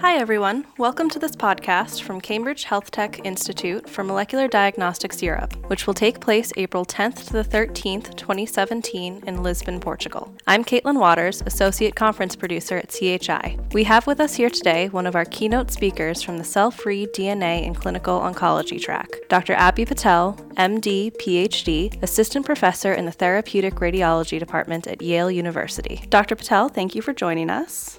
Hi, everyone. Welcome to this podcast from Cambridge Health Tech Institute for Molecular Diagnostics Europe, which will take place April 10th to the 13th, 2017, in Lisbon, Portugal. I'm Caitlin Waters, Associate Conference Producer at CHI. We have with us here today one of our keynote speakers from the Cell Free DNA and Clinical Oncology track, Dr. Abhi Patel, MD, PhD, Assistant Professor in the Therapeutic Radiology Department at Yale University. Dr. Patel, thank you for joining us.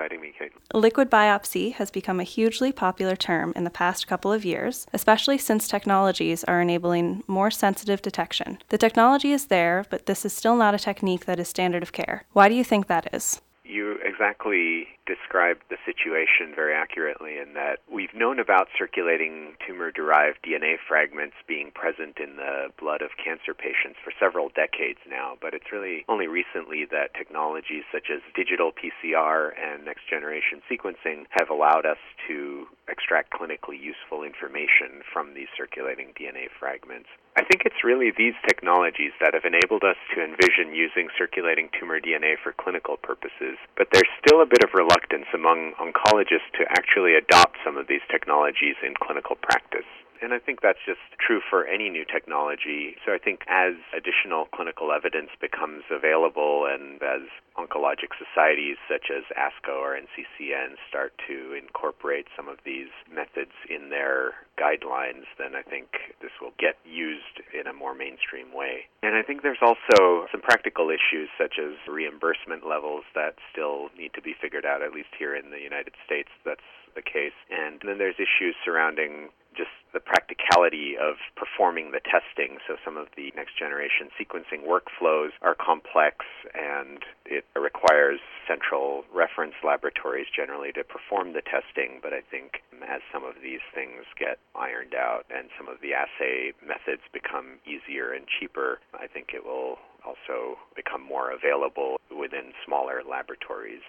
Me, Kate. Liquid biopsy has become a hugely popular term in the past couple of years, especially since technologies are enabling more sensitive detection. The technology is there, but this is still not a technique that is standard of care. Why do you think that is? You exactly described the situation very accurately in that we've known about circulating tumor derived DNA fragments being present in the blood of cancer patients for several decades now, but it's really only recently that technologies such as digital PCR and next generation sequencing have allowed us to extract clinically useful information from these circulating DNA fragments. I think it's really these technologies that have enabled us to envision using circulating tumor DNA for clinical purposes, but there's still a bit of reluctance among oncologists to actually adopt some of these technologies in clinical practice. And I think that's just true for any new technology. So I think as additional clinical evidence becomes available and as oncologic societies such as ASCO or NCCN start to incorporate some of these methods in their guidelines, then I think this will get used in a more mainstream way. And I think there's also some practical issues such as reimbursement levels that still need to be figured out, at least here in the United States. That's the case. And then there's issues surrounding just the practicality of performing the testing. So some of the next generation sequencing workflows are complex and it requires central reference laboratories generally to perform the testing. But I think as some of these things get ironed out and some of the assay methods become easier and cheaper, I think it will also become more available within smaller laboratories.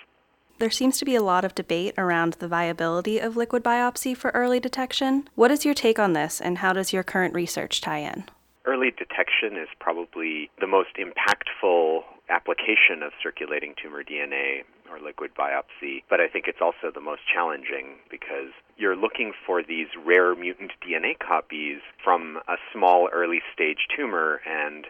There seems to be a lot of debate around the viability of liquid biopsy for early detection. What is your take on this, and how does your current research tie in? Early detection is probably the most impactful application of circulating tumor DNA or liquid biopsy, but I think it's also the most challenging because you're looking for these rare mutant DNA copies from a small early stage tumor, and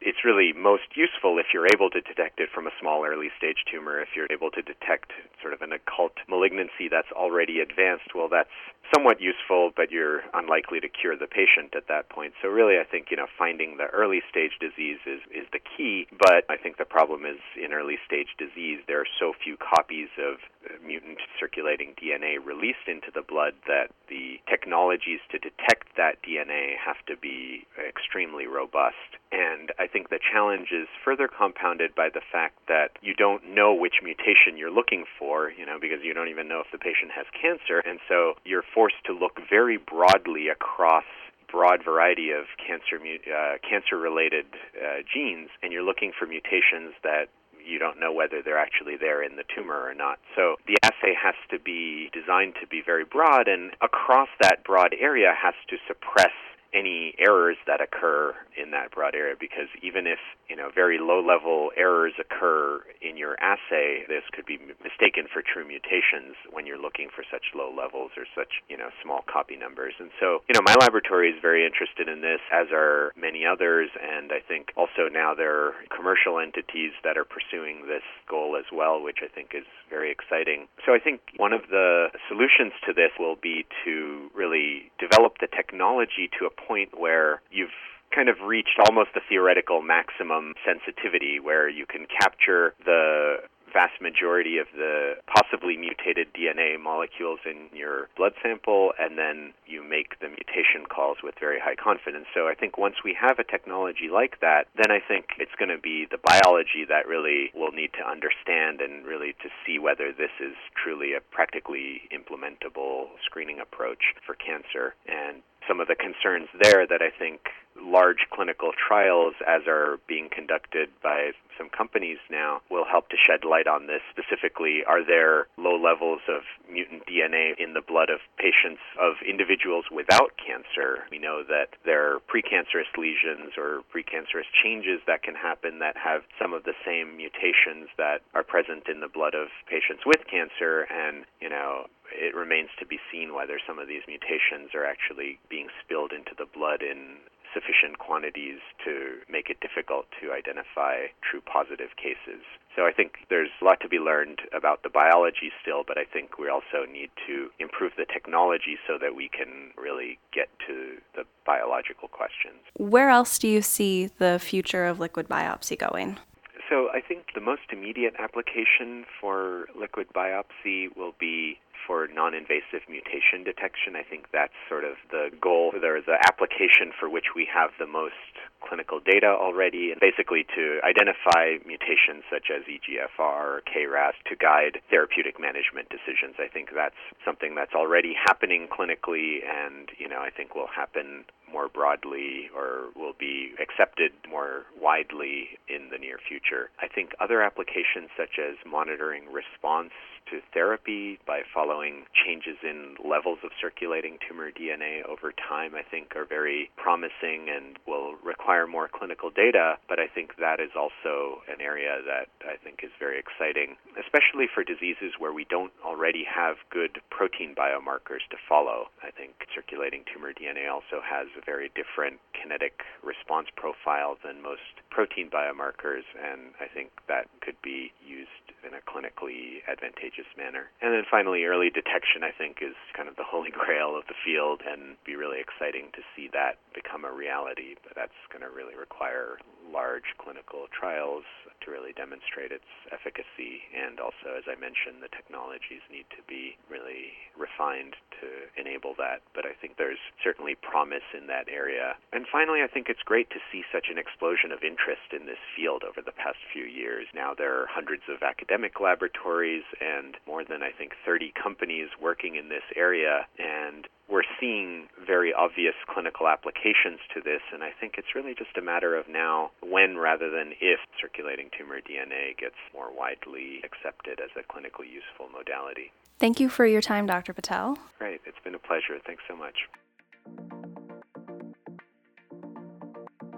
it's really most useful if you're able to detect it from a small early stage tumor. If you're able to detect sort of an occult malignancy that's already advanced, well, that's somewhat useful, but you're unlikely to cure the patient at that point. So really, I think you know finding the early stage disease is is the key. But I think the problem is in early stage disease there are so few copies of mutant circulating DNA released into the blood that the technologies to detect that DNA have to be extremely robust. And I think the challenge is further compounded by the fact that you don't know which mutation you're looking for, you know, because you don't even know if the patient has cancer, and so you're forced to look very broadly across broad variety of cancer uh, cancer related uh, genes and you're looking for mutations that you don't know whether they're actually there in the tumor or not. So the assay has to be designed to be very broad and across that broad area has to suppress any errors that occur in that broad area because even if you know very low level errors occur in your assay this could be mistaken for true mutations when you're looking for such low levels or such you know small copy numbers. And so you know my laboratory is very interested in this as are many others and I think also now there are commercial entities that are pursuing this goal as well which I think is very exciting. So I think one of the solutions to this will be to really develop the technology to point where you've kind of reached almost the theoretical maximum sensitivity where you can capture the vast majority of the possibly mutated DNA molecules in your blood sample, and then you make the mutation calls with very high confidence. So I think once we have a technology like that, then I think it's going to be the biology that really will need to understand and really to see whether this is truly a practically implementable screening approach for cancer. And some of the concerns there that I think large clinical trials, as are being conducted by some companies now, will help to shed light on this. Specifically, are there low levels of mutant DNA in the blood of patients of individuals without cancer? We know that there are precancerous lesions or precancerous changes that can happen that have some of the same mutations that are present in the blood of patients with cancer, and you know it remains to be seen whether some of these mutations are actually being spilled into the blood in sufficient quantities to make it difficult to identify true positive cases. So I think there's a lot to be learned about the biology still, but I think we also need to improve the technology so that we can really get to the biological questions. Where else do you see the future of liquid biopsy going? So I think the most immediate application for liquid biopsy will be for non-invasive mutation detection. I think that's sort of the goal. There the application for which we have the most clinical data already, and basically to identify mutations such as EGFR or KRAS to guide therapeutic management decisions. I think that's something that's already happening clinically, and you know I think will happen more broadly or will be accepted more widely in the near future. I think other applications such as monitoring response to therapy by following changes in levels of circulating tumor DNA over time, I think are very promising and will require more clinical data. But I think that is also an area that I think is very exciting, especially for diseases where we don't already have good protein biomarkers to follow. I think circulating tumor DNA also has a very different kinetic response profile than most protein biomarkers, and I think that could be used in a clinically advantageous manner. And then finally, early detection, I think, is kind of the holy grail of the field and be really exciting to see that become a reality. But that's going to really require large clinical trials to really demonstrate its efficacy. And also, as I mentioned, the technologies need to be really refined to enable that. But I think there's certainly promise in that area. And finally, I think it's great to see such an explosion of interest in this field over the past few years. Now there are hundreds of academic laboratories and more than, I think, 30 companies working in this area. And we're seeing very obvious clinical applications to this, and I think it's really just a matter of now when rather than if circulating tumor DNA gets more widely accepted as a clinically useful modality. Thank you for your time, Dr. Patel. Great. It's been a pleasure. Thanks so much.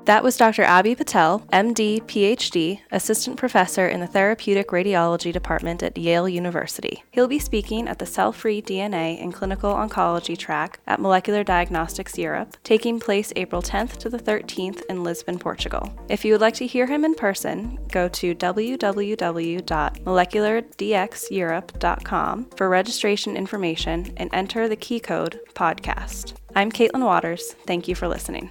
That was Dr. Abhi Patel, MD, PhD, Assistant Professor in the Therapeutic Radiology Department at Yale University. He'll be speaking at the Cell Free DNA and Clinical Oncology track at Molecular Diagnostics Europe, taking place April 10th to the 13th in Lisbon, Portugal. If you would like to hear him in person, go to www.moleculardxeurope.com for registration information and enter the key code podcast. I'm Caitlin Waters. Thank you for listening.